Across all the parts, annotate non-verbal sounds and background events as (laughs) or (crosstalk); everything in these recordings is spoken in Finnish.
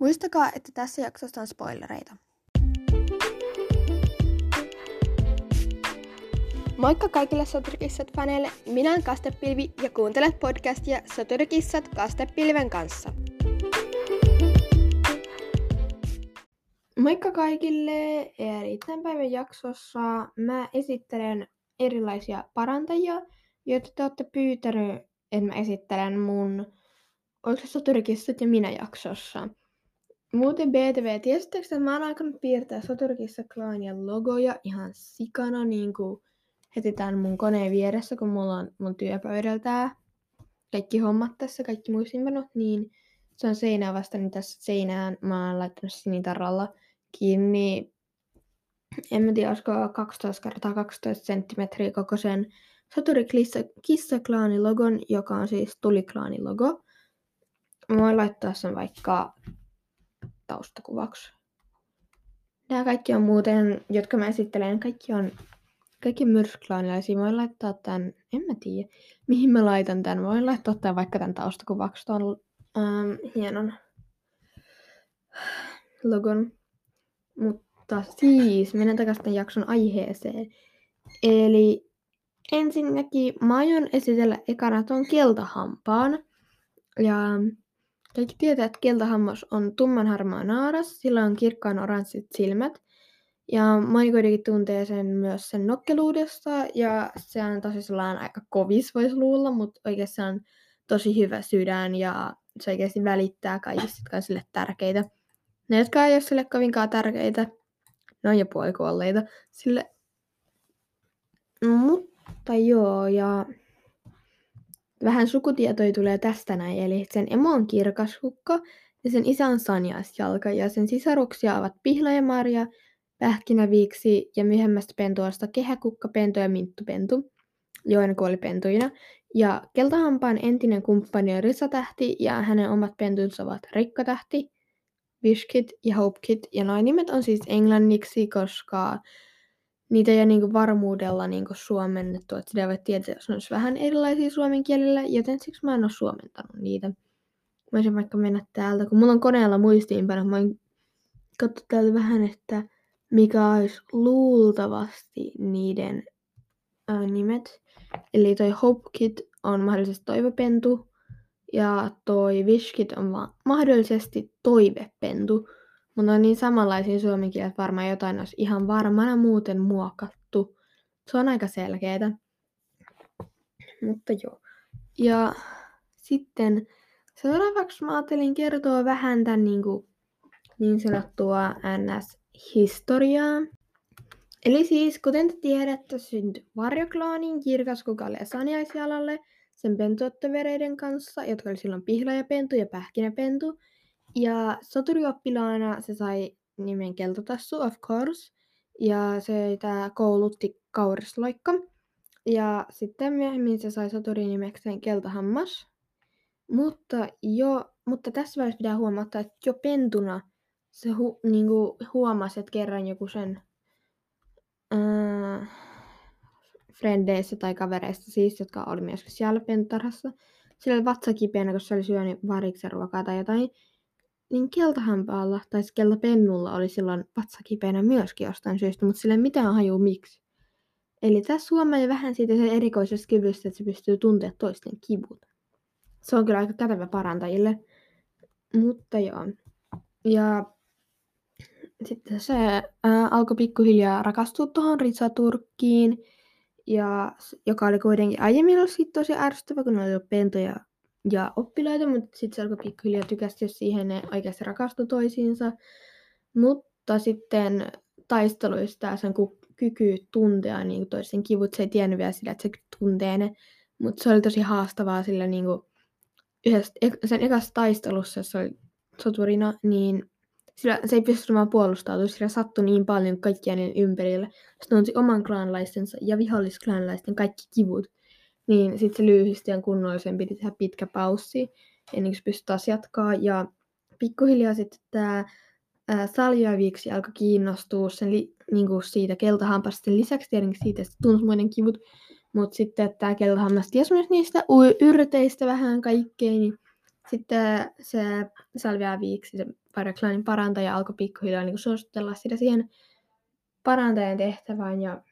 Muistakaa, että tässä jaksossa on spoilereita. Moikka kaikille Soturikissat-faneille! Minä olen Kastepilvi ja kuuntelet podcastia Soturikissat Kastepilven kanssa. Moikka kaikille! Eli tämän päivän jaksossa mä esittelen erilaisia parantajia, joita te olette pyytänyt, että mä esittelen mun Oliko se Soturikissat ja minä jaksossa. Muuten BTV, tiesittekö, että mä oon alkanut piirtää Soturkissa Klaanien logoja ihan sikana niin kuin heti tämän mun koneen vieressä, kun mulla on mun työpöydältä kaikki hommat tässä, kaikki muistinpanot, niin se on seinää vasta, niin tässä seinään mä oon laittanut sinitarralla kiinni, en mä tiedä, olisiko 12 kertaa 12 senttimetriä kokoisen Saturi Kissa Klaani logon, joka on siis Tuliklaani logo. Mä voin laittaa sen vaikka taustakuvaksi. Nämä kaikki on muuten, jotka mä esittelen, kaikki on kaikki myrsklaanilaisia. Voin laittaa tämän, en mä tiedä, mihin mä laitan tämän. Mä voin laittaa tämän vaikka tämän taustakuvaksi tuon ähm, hienon logon. Mutta siis, mennään takaisin jakson aiheeseen. Eli ensinnäkin mä aion esitellä ekana tuon keltahampaan. Ja kaikki tietää, että keltahammas on tummanharmaa naaras, sillä on kirkkaan oranssit silmät. Ja moni kuitenkin tuntee sen myös sen nokkeluudesta, ja se on tosi sellainen aika kovis, voisi luulla, mutta oikeasti on tosi hyvä sydän, ja se oikeasti välittää kaikista, jotka on sille tärkeitä. Ne, jotka ei ole sille kovinkaan tärkeitä, ne on jo puolikuolleita. Sille... Mutta joo, ja vähän sukutietoja tulee tästä näin, eli sen emo on kirkaskukka, ja sen isä on sanjaisjalka, ja sen sisaruksia ovat Pihla ja Marja, pähkinäviiksi ja myöhemmästä pentuasta kehäkukka, pentu ja minttupentu, joina kuoli pentuina. Ja keltahampaan entinen kumppani on Risatähti ja hänen omat pentunsa ovat Rikkatähti, Vishkit ja Hopekit. Ja noin nimet on siis englanniksi, koska niitä ei ole niin varmuudella niin suomennettu, että sitä ei voi tietää, jos on vähän erilaisia suomen kielillä, joten siksi mä en ole suomentanut niitä. Mä voisin vaikka mennä täältä, kun mulla on koneella muistiinpano, mä voin katsoa täältä vähän, että mikä olisi luultavasti niiden ää, nimet. Eli toi Hopekit on mahdollisesti toivepentu ja toi Wishkit on va- mahdollisesti toivepentu. Mutta on niin samanlaisia suomen että varmaan jotain olisi ihan varmana muuten muokattu. Se on aika selkeää. Mutta joo. Ja sitten seuraavaksi mä ajattelin kertoa vähän tämän niin, kuin, niin sanottua NS historiaa. Eli siis, kuten te tiedätte, syntyi varjoklaaniin kirkaskukalle ja saniaisjalalle sen pentuottavereiden kanssa, jotka oli silloin pihlajapentu ja pähkinäpentu. Ja soturioppilaana se sai nimen Keltotassu, of course. Ja se tämä koulutti Kaurisloikka. Ja sitten myöhemmin se sai soturin nimekseen Keltahammas. Mutta, jo, mutta tässä vaiheessa pitää huomata, että jo pentuna se hu, niinku, huomasi, että kerran joku sen äh, frendeistä tai kavereista siis, jotka oli myös siellä pentarhassa, sillä oli vatsa kun se oli syönyt variksen ruokaa tai jotain, niin keltahampaalla tai keltapennulla oli silloin vatsa kipeänä myöskin jostain syystä, mutta sillä ei mitään haju miksi. Eli tässä huomaa vähän siitä se erikoisesta kyvystä, että se pystyy tuntemaan toisten kivut. Se on kyllä aika kätevä parantajille. Mutta joo. Ja sitten se ää, alkoi pikkuhiljaa rakastua tuohon Ritsaturkkiin, ja, joka oli kuitenkin aiemmin ollut tosi ärsyttävä, kun oli pentoja ja oppilaita, mutta sitten se alkoi pikkuhiljaa tykästyä siihen, ne oikeasti rakastui toisiinsa. Mutta sitten taisteluista sen kyky tuntea niin toisen kivut, se ei tiennyt vielä sitä, että se tuntee ne, mutta se oli tosi haastavaa sillä niin kuin yhdessä, sen ekassa taistelussa, se oli soturina, niin sillä se ei pystynyt vaan puolustautumaan, sillä sattui niin paljon kaikkia niin ympärillä. Se tunsi oman klaanlaistensa ja vihollisklaanlaisten kaikki kivut. Niin sitten se lyhyesti ja kunnollisen piti tehdä pitkä paussi ennen kuin pystyi taas jatkaa. Ja pikkuhiljaa sitten tämä Saljaviiksi alkoi kiinnostua sen li, niinku siitä keltahampasten lisäksi tietenkin siitä, että tunsi muiden kivut. Mutta sitten tämä keltahammas ties myös niistä yrteistä vähän kaikkea, niin sitten se Salvia Viiksi, se Varjaklanin parantaja, alkoi pikkuhiljaa niin suositella sitä siihen parantajan tehtävään. Ja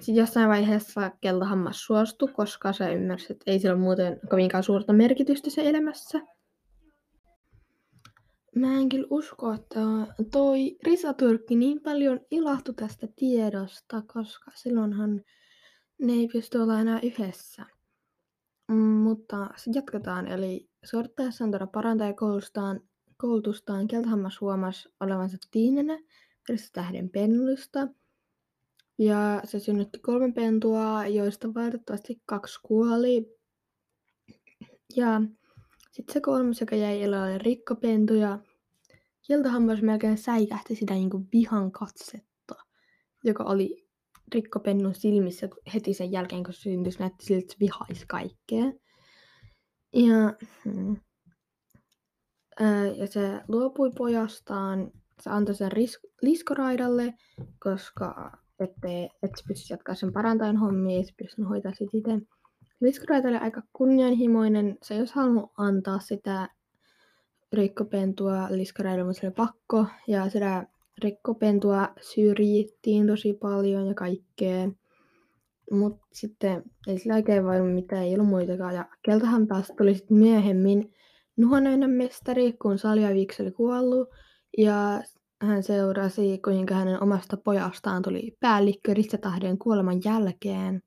sitten jossain vaiheessa keltahammas suostui, koska se ymmärsi, että ei sillä ole muuten kovinkaan suurta merkitystä se elämässä. Mä en kyllä usko, että toi Risa Turkki niin paljon ilahtui tästä tiedosta, koska silloinhan ne ei pysty olla enää yhdessä. Mm, mutta jatketaan, eli suorittaessaan parantaa koulutustaan, koulutustaan Keltahammas huomasi olevansa tiinenä tähden pennuista. Ja se synnytti kolme pentua, joista valitettavasti kaksi kuoli. Ja sitten se kolmas, joka jäi eloon, oli rikkopentu ja Keltahammas melkein säikähti sitä niin kuin vihan katsetta, joka oli rikkopennun silmissä heti sen jälkeen, kun syntyi, näytti siltä, että se vihaisi kaikkea. Ja, hmm. ja se luopui pojastaan, se antoi sen ris- liskoraidalle, koska ettei, et se pystyisi jatkaa sen parantajan hommia, ei se pystynyt hoitaa sitä itse. Liskoraita oli aika kunnianhimoinen, se ei olisi halunnut antaa sitä rikkopentua liskoraidelle, mutta se oli pakko, ja sitä rikkopentua syrjittiin tosi paljon ja kaikkea. Mutta sitten ei sillä oikein voinut mitään, ei ollut muitakaan. Ja Keltahan taas tuli sitten myöhemmin nuhonainen mestari, kun Saljaviks oli kuollut. Ja hän seurasi, kuinka hänen omasta pojastaan tuli päällikkö Ristetahden kuoleman jälkeen.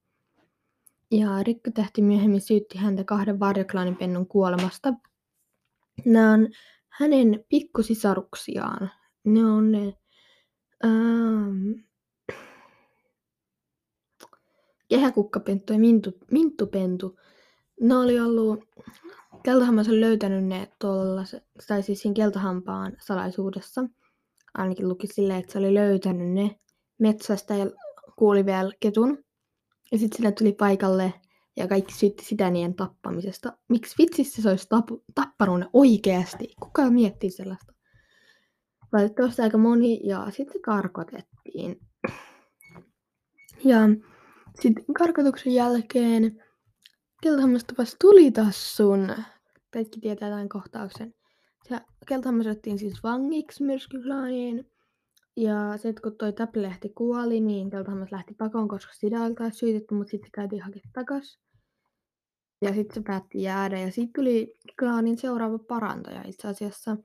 Ja Rikko Tähti myöhemmin syytti häntä kahden varjoklaanin pennun kuolemasta. Nämä on hänen pikkusisaruksiaan. Ne on ne ähm, kehäkukkapentu ja mintu, minttupentu. Ne oli ollut, keltahammas on löytänyt ne tuolla, tai siis siinä keltahampaan salaisuudessa. Ainakin luki silleen, että se oli löytänyt ne metsästä ja kuuli vielä ketun. Ja sitten sille tuli paikalle ja kaikki syytti sitä niiden tappamisesta. Miksi vitsissä se olisi tap- tappanut ne oikeasti? Kuka miettii sellaista? Valitettavasti aika moni ja sitten karkotettiin. Ja sitten karkotuksen jälkeen Keltahammas tapas tulitassun. Kaikki tietää tämän kohtauksen. Ja Keltahammas otettiin siis vangiksi myrskyklaaniin. Ja sitten kun toi Täplehti kuoli, niin Keltahammas lähti pakoon, koska sitä oltaisiin syytetty, mutta sitten käytiin hakemaan takas. Ja sitten se päätti jäädä ja siitä tuli klaanin seuraava parantaja itse asiassa.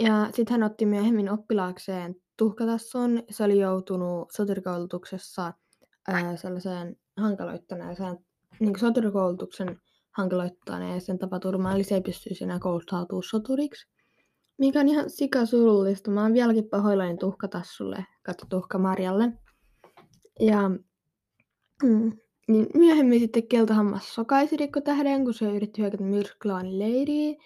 Ja sitten hän otti myöhemmin oppilaakseen tuhkatasson. Se oli joutunut soturikoulutuksessa ää, sellaiseen hankaloittaneeseen, niin soturikoulutuksen hankaloittaneeseen tapaturmaan, eli se ei pystyisi enää kouluttautumaan soturiksi. Mikä on ihan sikasurullista. Mä oon vieläkin pahoillani tuhkatassulle, katso tuhka Marjalle. Ja mm, niin myöhemmin sitten keltahammas sokaisi rikkotähden, kun se yritti hyökätä myrsklaanin leiriin.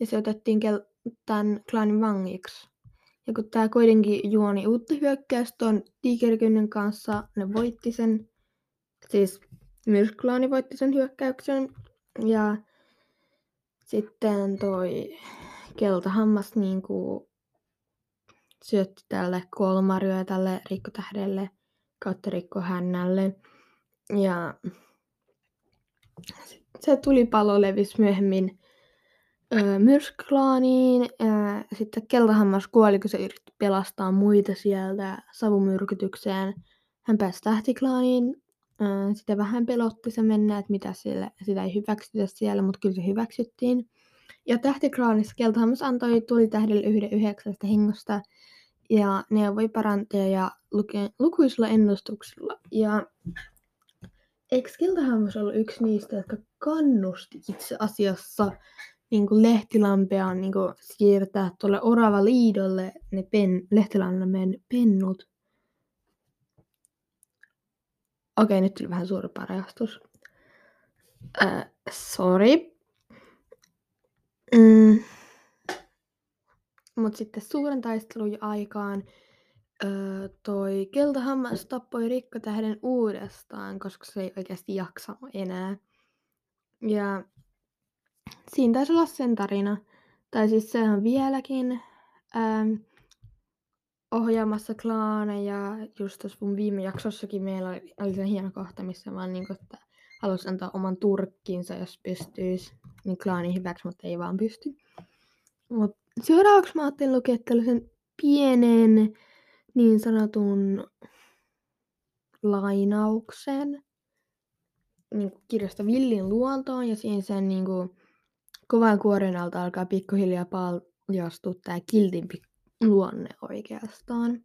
Ja se otettiin kel- tämän klaanin vangiksi. Ja kun tämä kuitenkin juoni uutta hyökkäystä tuon Tigerkynnen kanssa, ne voitti sen, siis myrsklaani voitti sen hyökkäyksen. Ja sitten toi keltahammas niin kuin syötti tälle kolmarioa tälle rikkotähdelle kautta rikkohännälle. Ja se tulipalo levisi myöhemmin öö, myrskyklaaniin. sitten keltahammas kuoli, kun se yritti pelastaa muita sieltä savumyrkytykseen. Hän pääsi tähtiklaaniin. Öö, sitä vähän pelotti se mennä, että mitä sille, sitä ei hyväksytä siellä, mutta kyllä se hyväksyttiin. Ja tähtiklaanissa keltahammas antoi tuli tähdelle yhden yhdeksästä hengosta ja neuvoi parantaja luke, lukuisilla ennustuksilla. Ja eikö keltahammas ollut yksi niistä, jotka kannusti itse asiassa niin kuin Lehtilampea niin kuin siirtää tuolle Orava Liidolle ne pen, Lehtilammen pennut. Okei, nyt tuli vähän suuri parastus. Äh, sorry. Mm. Mutta sitten suuren taistelun aikaan öö, toi keltahammas tappoi rikkotähden uudestaan, koska se ei oikeasti jaksanut enää. Ja Siinä taisi olla sen tarina. Tai siis se on vieläkin ähm, ohjaamassa klaaneja. Just tuossa mun viime jaksossakin meillä oli, oli se hieno kohta, missä vaan niin kuin, että halusi antaa oman turkkinsa, jos pystyisi. Niin klaanin hyväksi, mutta ei vaan pysty. Mut seuraavaksi mä ajattelin lukea tällaisen pienen niin sanotun lainauksen niin kirjasta Villin luontoon ja siinä sen niin kuin, kovan kuoren alta alkaa pikkuhiljaa paljastua tämä kiltimpi luonne oikeastaan.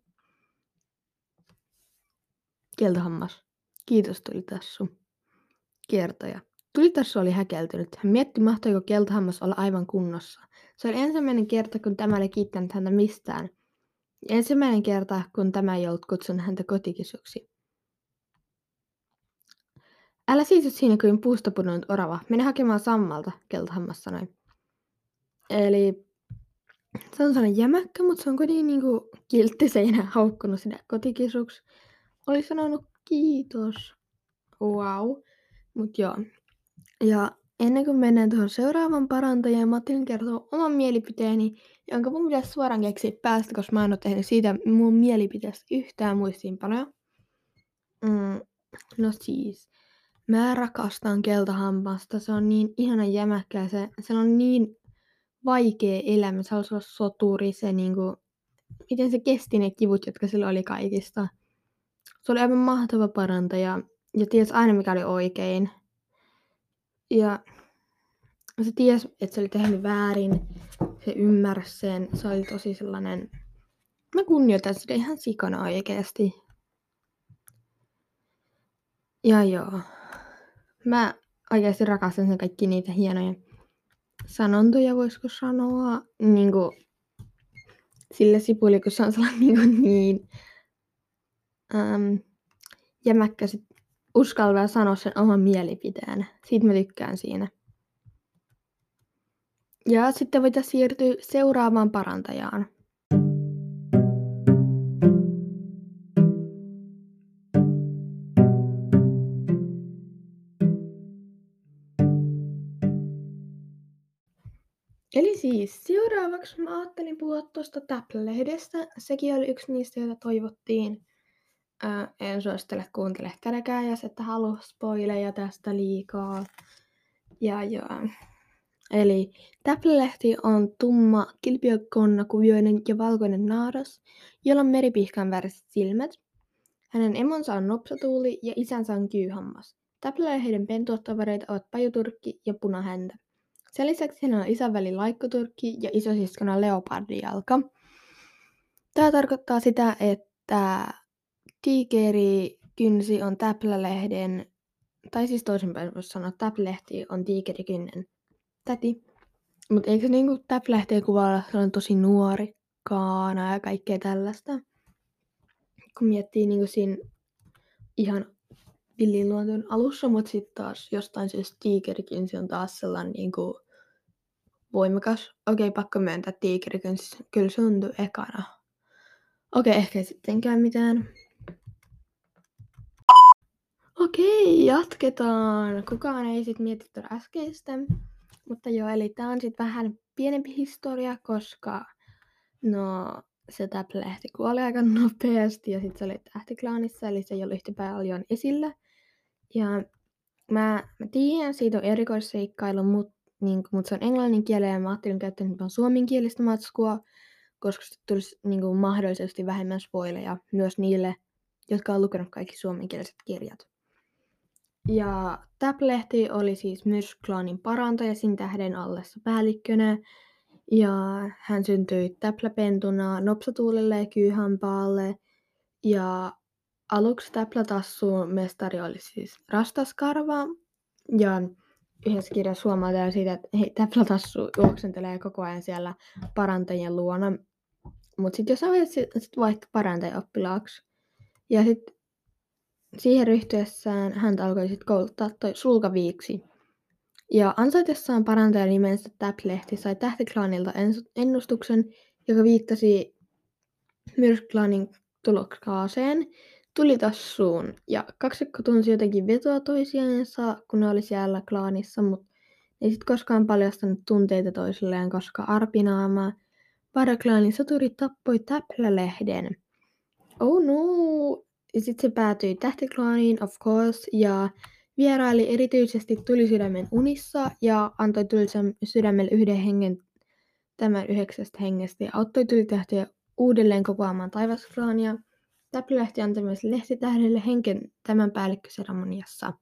Keltahammas. Kiitos tuli tässä Kertoja. Tuli tässä oli häkeltynyt. Hän mietti, mahtoiko keltahammas olla aivan kunnossa. Se oli ensimmäinen kerta, kun tämä oli kiittänyt häntä mistään. Ensimmäinen kerta, kun tämä ei ollut kutsunut häntä kotikisyksi. Älä siis siinä kuin puusta pudonnut orava. Mene hakemaan sammalta, keltahammas sanoi. Eli se on sellainen jämäkkä, mutta se on kuitenkin kiltti, se ei enää haukkunut sitä kotikisuksi. Oli sanonut kiitos. Wow. Mut joo. Ja ennen kuin mennään tuohon seuraavan parantajaan, mä ajattelin kertoa oman mielipiteeni, jonka mun pitäisi suoraan keksiä päästä, koska mä en ole tehnyt siitä mun mielipiteestä yhtään muistiinpanoja. Mm, no siis, mä rakastan keltahampasta. Se on niin ihana jämäkkä se, se on niin vaikea elämä. Se halusi olla soturi, se niinku, miten se kesti ne kivut, jotka sillä oli kaikista. Se oli aivan mahtava parantaja ja tiesi aina mikä oli oikein. Ja se tiesi, että se oli tehnyt väärin. Se ymmärsi sen. Se oli tosi sellainen... Mä kunnioitan sitä ihan sikana oikeasti. Ja joo. Mä oikeasti rakastan sen kaikki niitä hienoja sanontoja, voisiko sanoa. Niin kuin, sillä sipuli, kun se on sellainen (laughs) niin, kuin niin äm, jämäkkä sit uskaltaa sanoa sen oman mielipiteen. Siitä mä tykkään siinä. Ja sitten voitaisiin siirtyä seuraavaan parantajaan. Eli siis seuraavaksi mä ajattelin puhua tuosta Täplä-lehdestä. Sekin oli yksi niistä, joita toivottiin. Ää, en suosittele kuuntele tätäkään, jos ette halua spoileja tästä liikaa. Ja joo. Eli Täplälehti on tumma, kilpiökonnakuvioinen ja valkoinen naaras, jolla on meripihkan väriset silmät. Hänen emonsa on nopsatuuli ja isänsä on kyyhammas. Täplälehden pentuottavareita ovat pajuturkki ja punahäntä. Sen lisäksi hänellä on isän väli laikkoturkki ja isosiskona leopardijalka. Tämä tarkoittaa sitä, että tiigerikynsi on täplälehden, tai siis toisinpäin voisi sanoa, täplälehti on tiikerikynnen täti. Mutta eikö se niinku täplälehtiä kuvailla on tosi nuorikkaana ja kaikkea tällaista? Kun miettii niinku siinä ihan villiluonton alussa, mutta sitten taas jostain syystä tiikerikynsi on taas sellainen niinku voimakas. Okei, pakko myöntää, että tiikerikynsi kyllä syntyi ekana. Okei, ehkä sittenkään mitään. Okei, jatketaan. Kukaan ei sitten mieti äskeistä. Mutta joo, eli tämä on sitten vähän pienempi historia, koska no, se Täplehti kuoli aika nopeasti ja sitten se oli tähtiklaanissa, eli se ei ollut yhtä paljon esillä. Ja mä, mä tiedän, siitä on erikoisseikkailu, mutta niin, mut se on englannin kielellä ja mä ajattelin käyttää nyt vaan suomenkielistä matskua, koska sitten tulisi niin mahdollisesti vähemmän spoileja myös niille, jotka on lukenut kaikki suomenkieliset kirjat. Ja Täplehti oli siis Myrsklaanin parantaja sin tähden allessa päällikkönä. Ja hän syntyi täpläpentuna Nopsatuulelle ja Kyyhampaalle. Ja aluksi täplätassuun mestari oli siis Rastaskarva. Ja yhdessä kirjassa huomataan siitä, että hei, täplätassu juoksentelee koko ajan siellä parantajien luona. Mutta sitten jossain vaiheessa sit, sit vaihti parantajaoppilaaksi. Ja sitten siihen ryhtyessään häntä alkoi sitten kouluttaa toi sulkaviiksi. Ja ansaitessaan parantajan nimensä Täplehti sai tähtiklaanilta ennustuksen, joka viittasi Myrsklaanin tulokkaaseen tulitassuun. Ja kaksikko tunsi jotenkin vetoa toisiansa, kun ne oli siellä klaanissa, mutta ei sitten koskaan paljastanut tunteita toisilleen, koska Arpinaama, Paraklaanin soturi tappoi Täplälehden. Oh no, sitten päätyi tähtiklaaniin, of course, ja vieraili erityisesti tulisydämen unissa ja antoi tulisen sydämelle yhden hengen tämän yhdeksästä hengestä ja auttoi tulitähtiä uudelleen kokoamaan taivasklaania. Täplehti antoi myös lehtitähdelle henken tämän päällikköseremoniassa.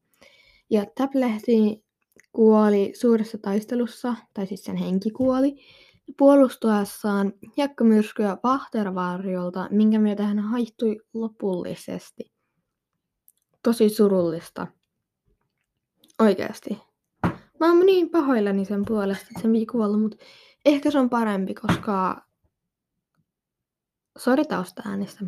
Ja Täplehti kuoli suuressa taistelussa, tai siis sen henki kuoli, puolustuessaan hiekkamyrskyä Vahtervarjolta, minkä myötä hän haihtui lopullisesti. Tosi surullista. Oikeasti. Mä oon niin pahoillani sen puolesta, että sen vii kuolla, mutta ehkä se on parempi, koska... Sori taustaäänistä.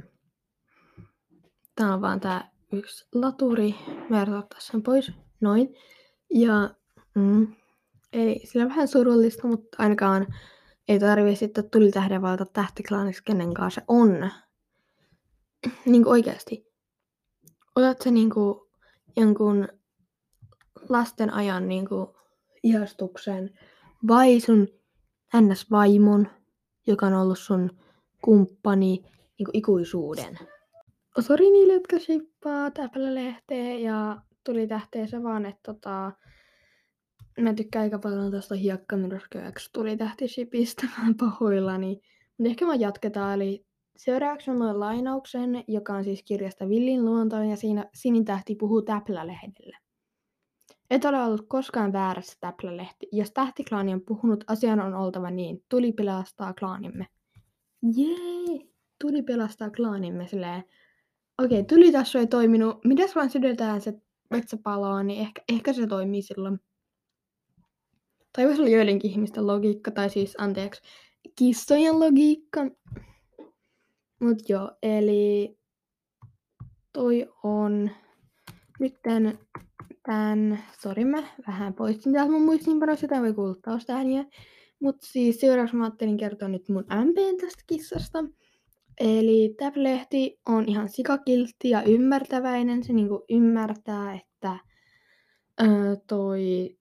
Tää on vaan tää yksi laturi. Mä ottaa sen pois. Noin. Ja... Mm, eli sillä vähän surullista, mutta ainakaan ei tarvii sitten tulitähden valta tähtiklaaniksi, kenen kanssa se on. Niin kuin oikeasti. Otat se niin kuin jonkun lasten ajan niin kuin ihastuksen vai sun ns-vaimon, joka on ollut sun kumppani niin kuin ikuisuuden. Sori niille, jotka shippaa täpälä-lehteä ja tuli tähteensä vaan, että tota, mä tykkään aika paljon tuosta hiekkamyrskyäksi tuli tähtishipistä, mä (laughs) pahoillani. Mutta ehkä mä jatketaan, eli seuraavaksi mä luen lainauksen, joka on siis kirjasta Villin luontoon, ja siinä Sinin tähti puhuu täplälehdelle. Et ole ollut koskaan väärässä täplälehti. Jos tähtiklaani on puhunut, asian on oltava niin. Tuli pelastaa klaanimme. Jee! Tuli pelastaa klaanimme silleen. Okei, tuli tässä ei toiminut. Mitäs vaan sydytään se metsäpaloa, niin ehkä, ehkä se toimii silloin. Tai voisi olla joidenkin ihmisten logiikka, tai siis anteeksi, kissojen logiikka. Mut joo, eli toi on nyt tämän, sori mä vähän poistin täältä mun muistiinpanoista, jotain voi kuulla taustaääniä. Mutta siis seuraavaksi mä ajattelin kertoa nyt mun MPn tästä kissasta. Eli Täplehti on ihan sikakiltti ja ymmärtäväinen. Se niinku ymmärtää, että öö, toi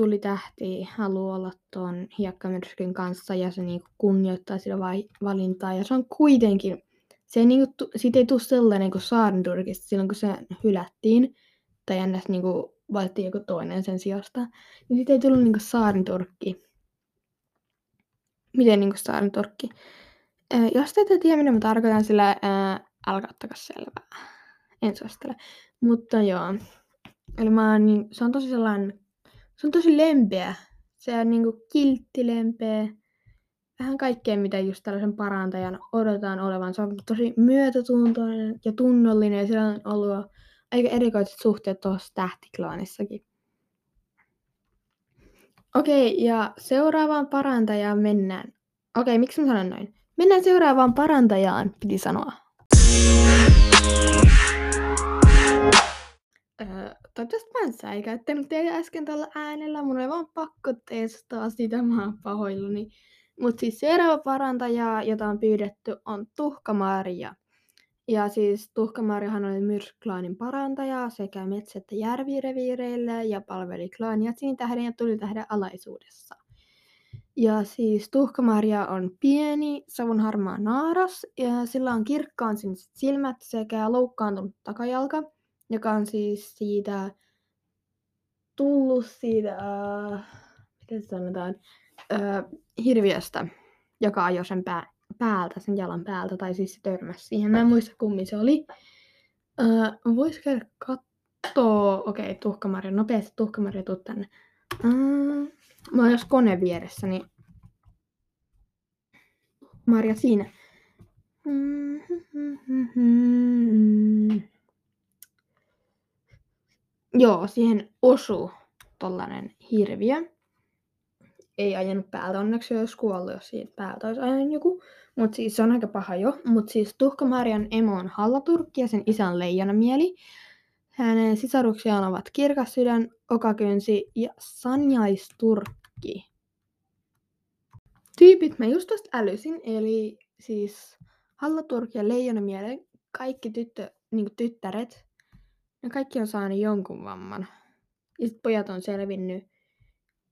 tuli tähti haluaa olla tuon hiekkamyrskyn kanssa ja se niinku kunnioittaa sitä valintaa. Ja se on kuitenkin, se ei niinku, siitä ei tule sellainen kuin Saarenturkista silloin kun se hylättiin tai ns. Niinku valittiin joku toinen sen sijasta. Niin siitä ei tullut niinku Saarenturkki. Miten niinku Saarenturkki? Äh, jos te ette tiedä, mitä mä tarkoitan, sillä äh, älkää ottakaa selvää. En suosittele. Mutta joo. Eli mä oon, niin, se on tosi sellainen se on tosi lempeä. Se on niinku kiltti lempeä. Vähän kaikkea, mitä just tällaisen parantajan odotetaan olevan. Se on tosi myötätuntoinen ja tunnollinen ja sillä on ollut aika erikoiset suhteet tuossa tähtiklaanissakin. Okei, okay, ja seuraavaan parantajaan mennään. Okei, okay, miksi mä sanon noin? Mennään seuraavaan parantajaan, piti sanoa. Öö, toivottavasti mä en säikäyttänyt teitä äsken tällä äänellä. Mun oli vaan pakko testaa sitä, mä oon pahoillani. Mut siis seuraava parantaja, jota on pyydetty, on Tuhka-Maria. Ja siis Tuhka-Mariahan oli Myrsklaanin parantaja sekä metsä- että järvireviireillä ja palveli klaania Sinitähden ja Tulitähden alaisuudessa. Ja siis Tuhka-Maria on pieni, savunharmaa naaras ja sillä on kirkkaan silmät sekä loukkaantunut takajalka – joka on siis siitä tullut siitä, uh, miten sanotaan, uh, hirviöstä, joka ajoi sen pää, päältä, sen jalan päältä, tai siis se törmäsi siihen. Mä en muista kummin se oli. Uh, Voisi käydä kattoo, okei, okay, tuhkamarja, nopeasti tuhkamarja, tuu tänne. Uh, mä oon jos kone vieressä, niin Marja siinä. Mm-hmm. Joo, siihen osui tollanen hirviö. Ei ajanut päältä, onneksi olisi kuollut, jos siitä päältä olisi ajanut joku. Mutta siis se on aika paha jo. Mutta siis Tuhkamarian emo on Hallaturkki ja sen isä on Leijonamieli. Hänen sisaruksiaan ovat Kirkas sydän, Okakynsi ja Sanjaisturkki. Tyypit mä just tosta älysin, eli siis Hallaturkki ja Leijonamieli, kaikki tyttö, niin tyttäret ne kaikki on saanut jonkun vamman. Ja sit pojat on selvinnyt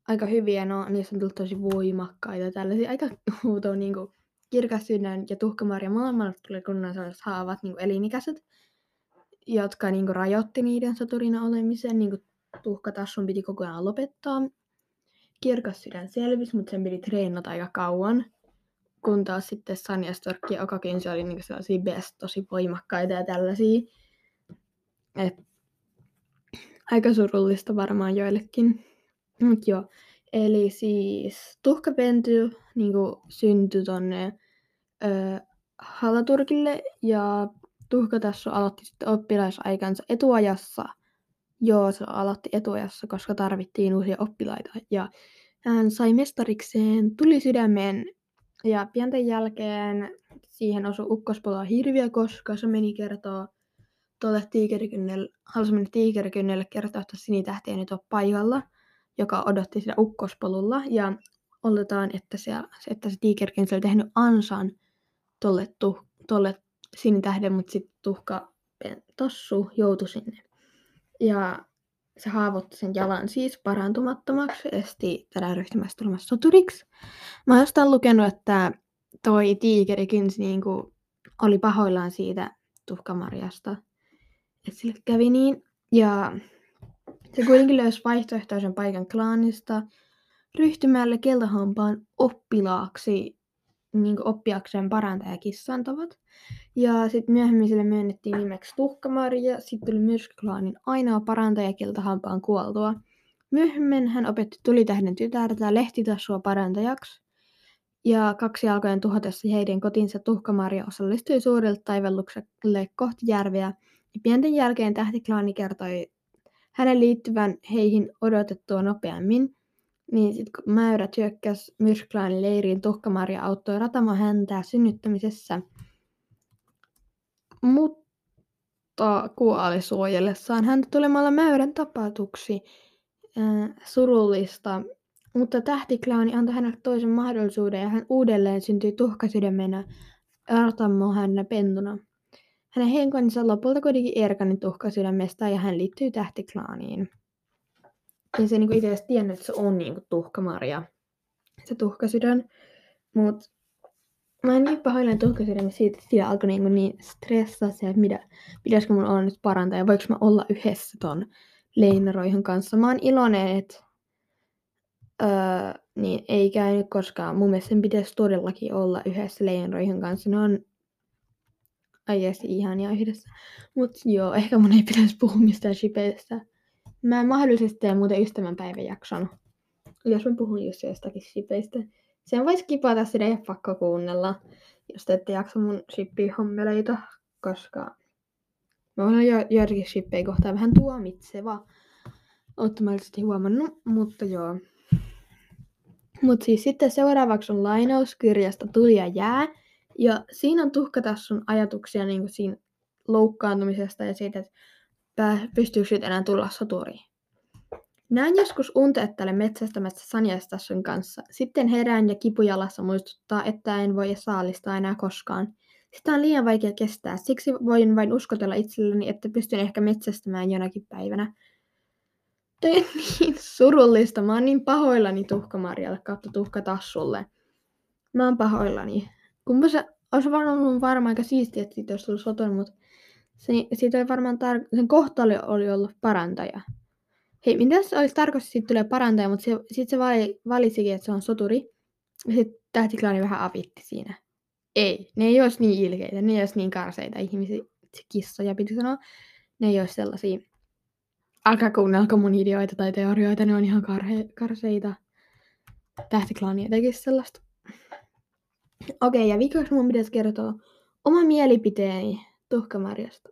aika hyviä, no niistä on tullut tosi voimakkaita tällaisia, aika huutoa kirkas sydän ja tuhkamarja molemmat tuli kunnon sellaiset haavat niinku elinikäiset. jotka niinku rajoitti niiden soturina olemisen. Niinku tuhkatassun piti koko ajan lopettaa. Kirkas sydän selvisi, mutta sen piti treenata aika kauan. Kun taas sitten Sanja Storkki ja Okakin se oli niinku sellaisia best, tosi voimakkaita ja tällaisia. Et aika surullista varmaan joillekin. Mut joo. Eli siis tuhkapenty niin syntyi tonne ö, Halaturkille ja tuhkatassu aloitti sitten oppilaisaikansa etuajassa. Joo, se aloitti etuajassa, koska tarvittiin uusia oppilaita. Ja hän sai mestarikseen tuli sydämeen ja pienten jälkeen siihen osui ukkospoloa hirviö, koska se meni kertoa tuolle tiikerikynnelle, mennä tiikerikynnelle kertoa, että sinitähti ei nyt ole paikalla, joka odotti sitä ukkospolulla. Ja oletaan, että se, että se tiikerikynnelle oli tehnyt ansan tolle, tu, tolle sinitähden, mutta sitten tuhka tossu joutui sinne. Ja se haavoitti sen jalan siis parantumattomaksi, esti tätä ryhtymästä tulemassa soturiksi. Mä oon jostain lukenut, että toi tiikerikin niin oli pahoillaan siitä tuhkamarjasta, että sille kävi niin. Ja se kuitenkin löysi vaihtoehtoisen paikan klaanista ryhtymällä keltahampaan oppilaaksi niin oppiakseen parantajakissan tavat. Ja sitten myöhemmin sille myönnettiin nimeksi Tuhkamarja, sitten tuli myrskyklaanin ainoa parantaja hampaan kuoltua. Myöhemmin hän opetti tulitähden tytärtä lehtitassua parantajaksi. Ja kaksi alkojen tuhotessa heidän kotinsa Tuhkamarja osallistui suurelle taivellukselle kohti järveä. Pienten jälkeen tähtiklaani kertoi hänen liittyvän heihin odotettua nopeammin. Niin sitten kun mäyrät hyökkäsi myrskyklaanin leiriin, Tuhkamarja auttoi Ratamo häntä synnyttämisessä – mutta kuoli suojellessaan häntä tulemalla mäyrän tapatuksi. Äh, surullista. Mutta tähtiklaani antoi hänelle toisen mahdollisuuden ja hän uudelleen syntyi tuhkasydämenä Artammo hänen pentuna. Hänen henkonsa lopulta kuitenkin erkani tuhkasydämestä ja hän liittyy tähtiklaaniin. Ja se niinku itse asiassa tiennyt, että se on niinku tuhkamarja, se tuhkasydän. Mutta Mä en niin pahoillani tuhkasydämessä siitä, että alkoi niin, niin stressaa se, että mitä, pitäisikö mun olla nyt parantaa ja voiko mä olla yhdessä ton Leinaroihin kanssa. Mä oon iloinen, että öö, niin ei käynyt koskaan. Mun mielestä sen pitäisi todellakin olla yhdessä Leinaroihin kanssa. Ne on oikeasti ihania yhdessä. Mut joo, ehkä mun ei pitäisi puhua mistään shipeistä. Mä mahdollisesti teen muuten ystävänpäivän jakson. Jos mä puhun just jostakin shipeistä. Sen voisi kipata, sitä ei pakko kuunnella, jos te ette jaksa mun shippi-hommeleita, koska mä olen jo, joitakin shippejä kohtaan vähän tuomitseva. Ottamallisesti huomannut, mutta joo. Mutta siis sitten seuraavaksi on lainaus kirjasta Tuli ja jää. Ja siinä on tuhkatassun ajatuksia niin kuin siinä loukkaantumisesta ja siitä, että pystyykö enää tulla soturiin. Näin joskus unteettelen metsästämässä Sanjastassun kanssa. Sitten herään ja kipujalassa muistuttaa, että en voi saalistaa enää koskaan. Sitä on liian vaikea kestää, siksi voin vain uskotella itselleni, että pystyn ehkä metsästämään jonakin päivänä. Toi on niin surullista. Mä oon niin pahoillani tuhkamarjalle kautta tuhkatassulle. Mä oon pahoillani. Kumpa se olisi varmaan varmaan aika siistiä, että siitä olisi tullut soton, mutta se, siitä oli varmaan tar- sen kohtalo oli ollut parantaja. Hei, mitä se olisi tarkoitus, että tulee parantaja, mutta sitten se vali, valisikin, että se on soturi. Ja sitten tähtiklaani vähän avitti siinä. Ei, ne ei olisi niin ilkeitä, ne ei olisi niin karseita ihmisiä, kissoja piti sanoa. Ne ei olisi sellaisia, älkää kuunnelko mun ideoita tai teorioita, ne on ihan karhe, karseita. Tähtiklaani tekisi sellaista. Okei, okay, ja viikoksi mun pitäisi kertoa oma mielipiteeni tuhkamarjasta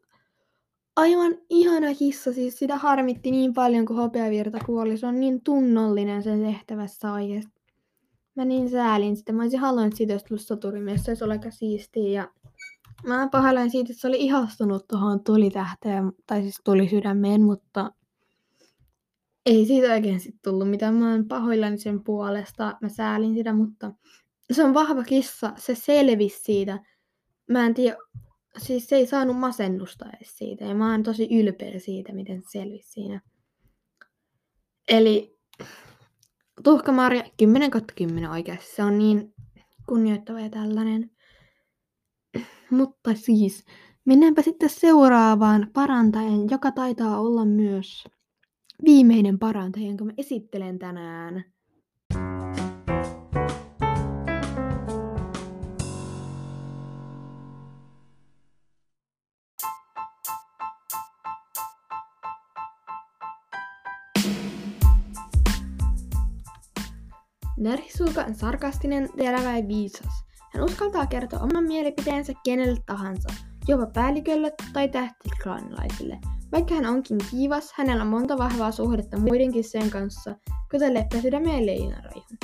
aivan ihana kissa, siis sitä harmitti niin paljon, kun hopeavirta kuoli. Se on niin tunnollinen sen tehtävässä oikeasti. Mä niin säälin sitä. Mä olisin halunnut siitä, jos tullut soturimies. Se olisi aika siistiä. Ja mä pahoillani siitä, että se oli ihastunut tuohon tulitähteen, tai siis tuli sydämeen, mutta ei siitä oikein sitten tullut mitään. Mä oon pahoillani sen puolesta. Mä säälin sitä, mutta se on vahva kissa. Se selvisi siitä. Mä en tiedä, siis se ei saanut masennusta edes siitä. Ja mä oon tosi ylpeä siitä, miten se selvisi siinä. Eli Tuhkamarja 10 10 oikeasti. Se on niin kunnioittava ja tällainen. Mutta siis, Mennäänpä sitten seuraavaan parantajan, joka taitaa olla myös viimeinen parantaja, jonka mä esittelen tänään. Nerhisuuka on sarkastinen, terävä ja viisas. Hän uskaltaa kertoa oman mielipiteensä kenelle tahansa, jopa päällikölle tai tähtiklaanilaisille. Vaikka hän onkin kiivas, hänellä on monta vahvaa suhdetta muidenkin sen kanssa, kuten leppäsydämen ja leinaraihan.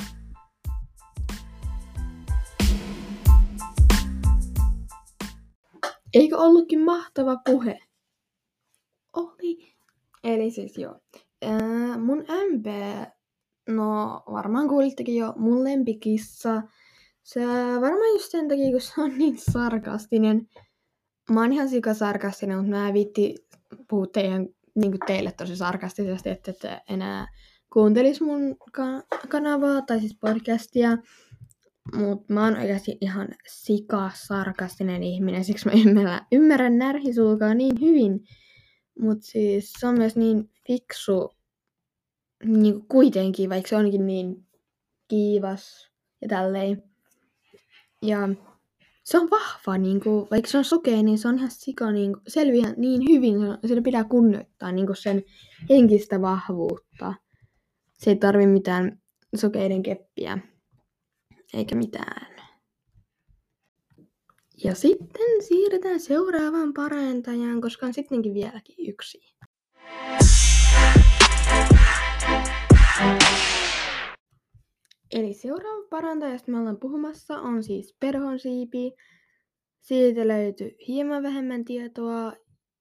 Eikö ollutkin mahtava puhe? Oli. Eli siis joo. Ää, mun MP, no varmaan kuulittekin jo, mun lempikissa. Se varmaan just sen takia, kun se on (laughs) niin sarkastinen. Mä oon ihan sika sarkastinen, mutta mä viitti puhua teidän, niin teille tosi sarkastisesti, että ette enää kuuntelis mun ka- kanavaa tai siis podcastia. Mutta mä oon oikeasti ihan sika sarkastinen ihminen, siksi mä ymmärrän, ymmärrän närhisulkaa niin hyvin. Mutta siis se on myös niin fiksu niin kuitenkin, vaikka se onkin niin kiivas ja tälleen. Ja se on vahva, niin kuin, vaikka se on sokea, niin se on ihan sika, niin kuin, selviää niin hyvin, sitä pitää kunnioittaa niin kuin sen henkistä vahvuutta. Se ei tarvi mitään sokeiden keppiä, eikä mitään. Ja sitten siirretään seuraavaan parantajaan, koska on sittenkin vieläkin yksi. Eli seuraava parantaja, josta me ollaan puhumassa, on siis perhonsiipi. Siitä löytyy hieman vähemmän tietoa,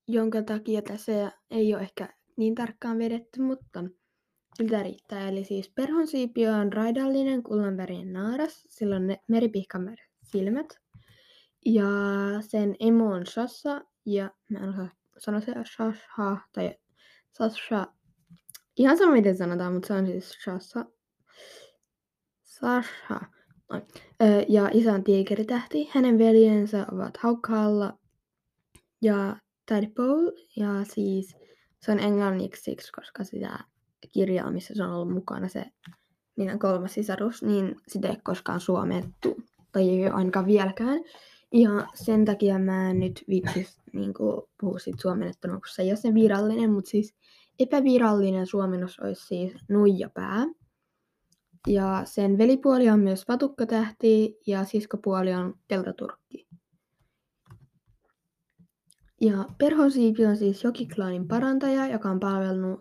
jonka takia tässä ei ole ehkä niin tarkkaan vedetty, mutta siltä riittää. Eli siis perhonsiipi on raidallinen kullanvärinen naaras, sillä on meripihkan silmät. Ja sen emo on Shassa, ja mä en osaa sanoa se Shasha tai Sasha. Ihan sama miten sanotaan, mutta se on siis Shassa. Sasha. Noin. Ja isä on tiikeritähti. Hänen veljensä ovat Haukhalla ja Tadpole. Ja siis se on englanniksi koska sitä kirjaa, missä se on ollut mukana, se niiden kolmas sisarus, niin sitä ei koskaan suomettu. Tai ei ainakaan vieläkään. Ja sen takia mä en nyt vitsis niin puhua siitä suomennettuna, kun se ei ole se virallinen, mutta siis epävirallinen suomennos olisi siis nuijapää. Ja sen velipuoli on myös vatukkatähti ja siskopuoli on keltaturkki. Ja perhosiipi on siis jokiklaanin parantaja, joka on palvellut,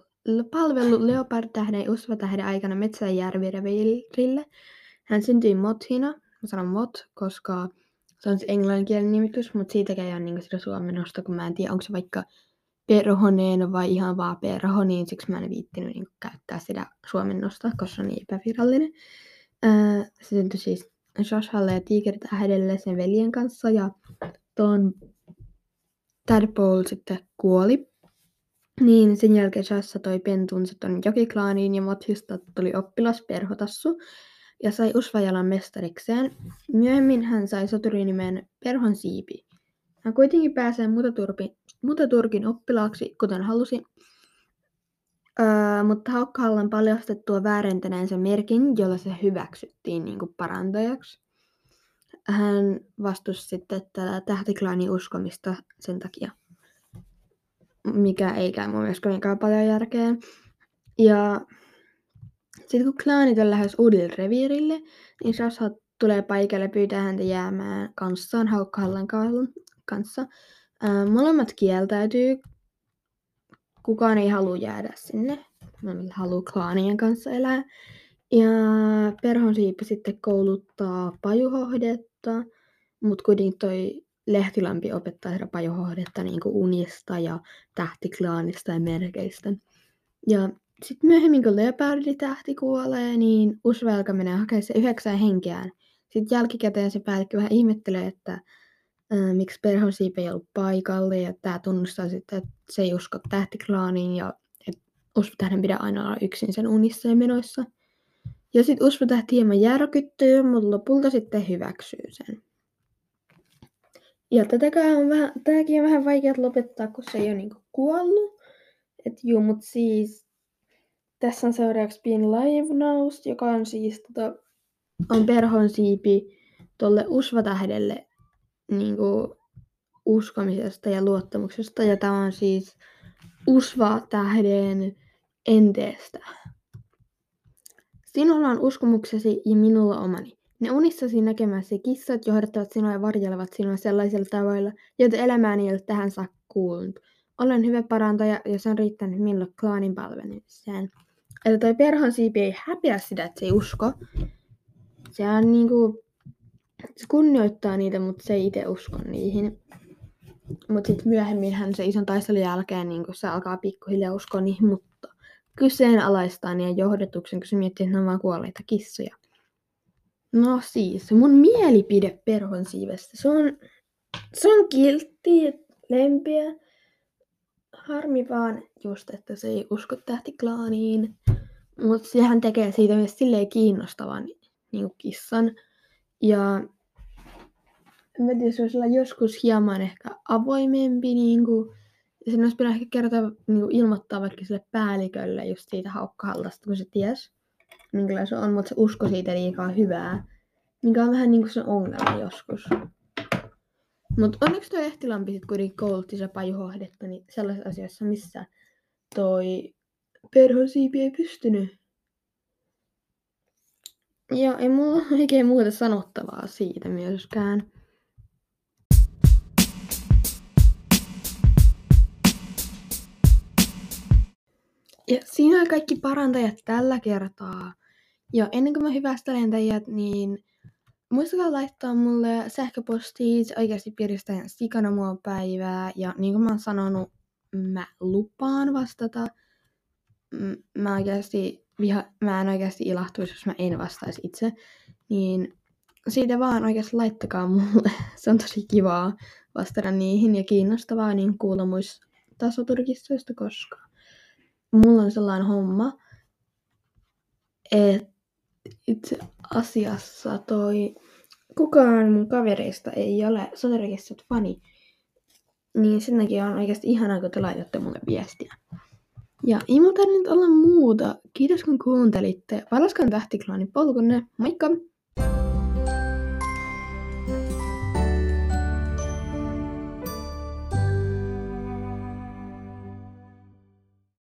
palvellut Leopard-tähden ja Usva-tähden aikana Metsäjärvi-reviirille. Hän syntyi Mothina, mä sanon Mot, koska se on se englanninkielinen nimitys, mutta siitäkään ei ole niin sitä suomennosta, kun mä en tiedä, onko se vaikka perhoneen vai ihan vaan perho, niin siksi mä en viittinyt niin käyttää sitä suomennosta, koska se on niin epävirallinen. Ää, se syntyi siis Joshalle ja Tigertähdelle sen veljen kanssa ja tuon Tadpole sitten kuoli. Niin sen jälkeen Shassa toi pentunsa ton jokiklaaniin ja Mothista tuli oppilas Perhotassu ja sai Usvajalan mestarikseen. Myöhemmin hän sai soturinimen Perhon siipi. Hän kuitenkin pääsee Mutaturkin oppilaaksi, kuten halusi, öö, mutta Haukkahallan paljastettua väärentäneen sen merkin, jolla se hyväksyttiin niin kuin parantajaksi. Hän vastusti sitten tätä tähtiklaanin uskomista sen takia, mikä ei käy mun mielestä kovinkaan paljon järkeä. Ja sitten kun klaanit on lähes uudelle reviirille, niin Shasha tulee paikalle pyytää häntä jäämään kanssaan Haukkahallan kanssa. Ää, molemmat kieltäytyy. Kukaan ei halua jäädä sinne. Molemmat haluaa klaanien kanssa elää. Ja perhonsiipi sitten kouluttaa pajuhohdetta, mutta kuitenkin toi Lehtilampi opettaa sitä pajuhohdetta niin unista ja tähtiklaanista ja merkeistä. Ja sitten myöhemmin, kun Leopardi-tähti kuolee, niin Usvelka menee hakemaan se yhdeksän henkeään. Sitten jälkikäteen se päällikkö vähän ihmettelee, että miksi Perhosiip ei ollut paikalle, ja tämä tunnustaa sitten, että se ei usko tähtiklaaniin, ja että Usvatähden pitää aina olla yksin sen unissa ja menoissa. Ja sitten Usvatähti hieman järkyttyy, mutta lopulta sitten hyväksyy sen. Ja tätäkään on vähän, tämäkin on vähän vaikea lopettaa, kun se ei ole niinku kuollut. Et juu, mut siis tässä on seuraavaksi pieni laivunaus, joka on siis tota, on perhon siipi tolle usvatähdelle niinku uskomisesta ja luottamuksesta. Ja tämä on siis usvatähden enteestä. Sinulla on uskomuksesi ja minulla omani. Ne unissasi näkemäsi kissat johdattavat sinua ja varjelevat sinua sellaisilla tavoilla, joita elämääni ei ole tähän saakka kuulunut. Olen hyvä parantaja ja se on riittänyt minulle klaanin palvelemiseen. Eli toi perhon siipi ei häpeä sitä, että se ei usko. Se on niinku, se kunnioittaa niitä, mutta se ei itse usko niihin. Mutta sitten myöhemmin hän se ison taistelun jälkeen niin se alkaa pikkuhiljaa uskoa niihin, mutta kyseenalaistaa niiden johdatuksen, kun se miettii, että ne on vaan kuolleita kissoja. No siis, mun mielipide perhon siivestä. Se on, se on kiltti, lempiä. Harmi vaan just, että se ei usko tähtiklaaniin. Mutta sehän tekee siitä myös silleen kiinnostavan niin kissan. Ja mä se olisi joskus hieman ehkä avoimempi, niin kuin, ja sen olisi pitänyt ehkä kertoa, niin kuin ilmoittaa vaikka sille päällikölle just siitä haukkahallasta, kun se ties, minkälainen se on, mutta se usko siitä liikaa hyvää, mikä on vähän niin kuin se ongelma joskus. Mutta onneksi toi Ehtilampi sitten kuitenkin koulutti se pajuhohdetta niin sellaisissa asioissa, missä toi perhosiipi ei pystynyt. Ja ei mulla (laughs) oikein muuta sanottavaa siitä myöskään. Ja siinä on kaikki parantajat tällä kertaa. Ja ennen kuin mä hyvästelen teidät, niin muistakaa laittaa mulle sähköpostia, se oikeasti piristää sikana mua päivää. Ja niin kuin mä oon sanonut, mä lupaan vastata. Mä oikeasti, viha, mä en oikeasti ilahtuisi, jos mä en vastaisi itse. Niin siitä vaan oikeasti laittakaa mulle. (laughs) Se on tosi kivaa vastata niihin ja kiinnostavaa niin kuulla muista tasoturkistoista koskaan mulla on sellainen homma, että itse asiassa toi kukaan mun kavereista ei ole sotarekistot fani. Niin sen takia on oikeasti ihanaa, kun te laitatte mulle viestiä. Ja ei muuta nyt olla muuta. Kiitos kun kuuntelitte. Palaskan tähtiklaani polkunne. Moikka!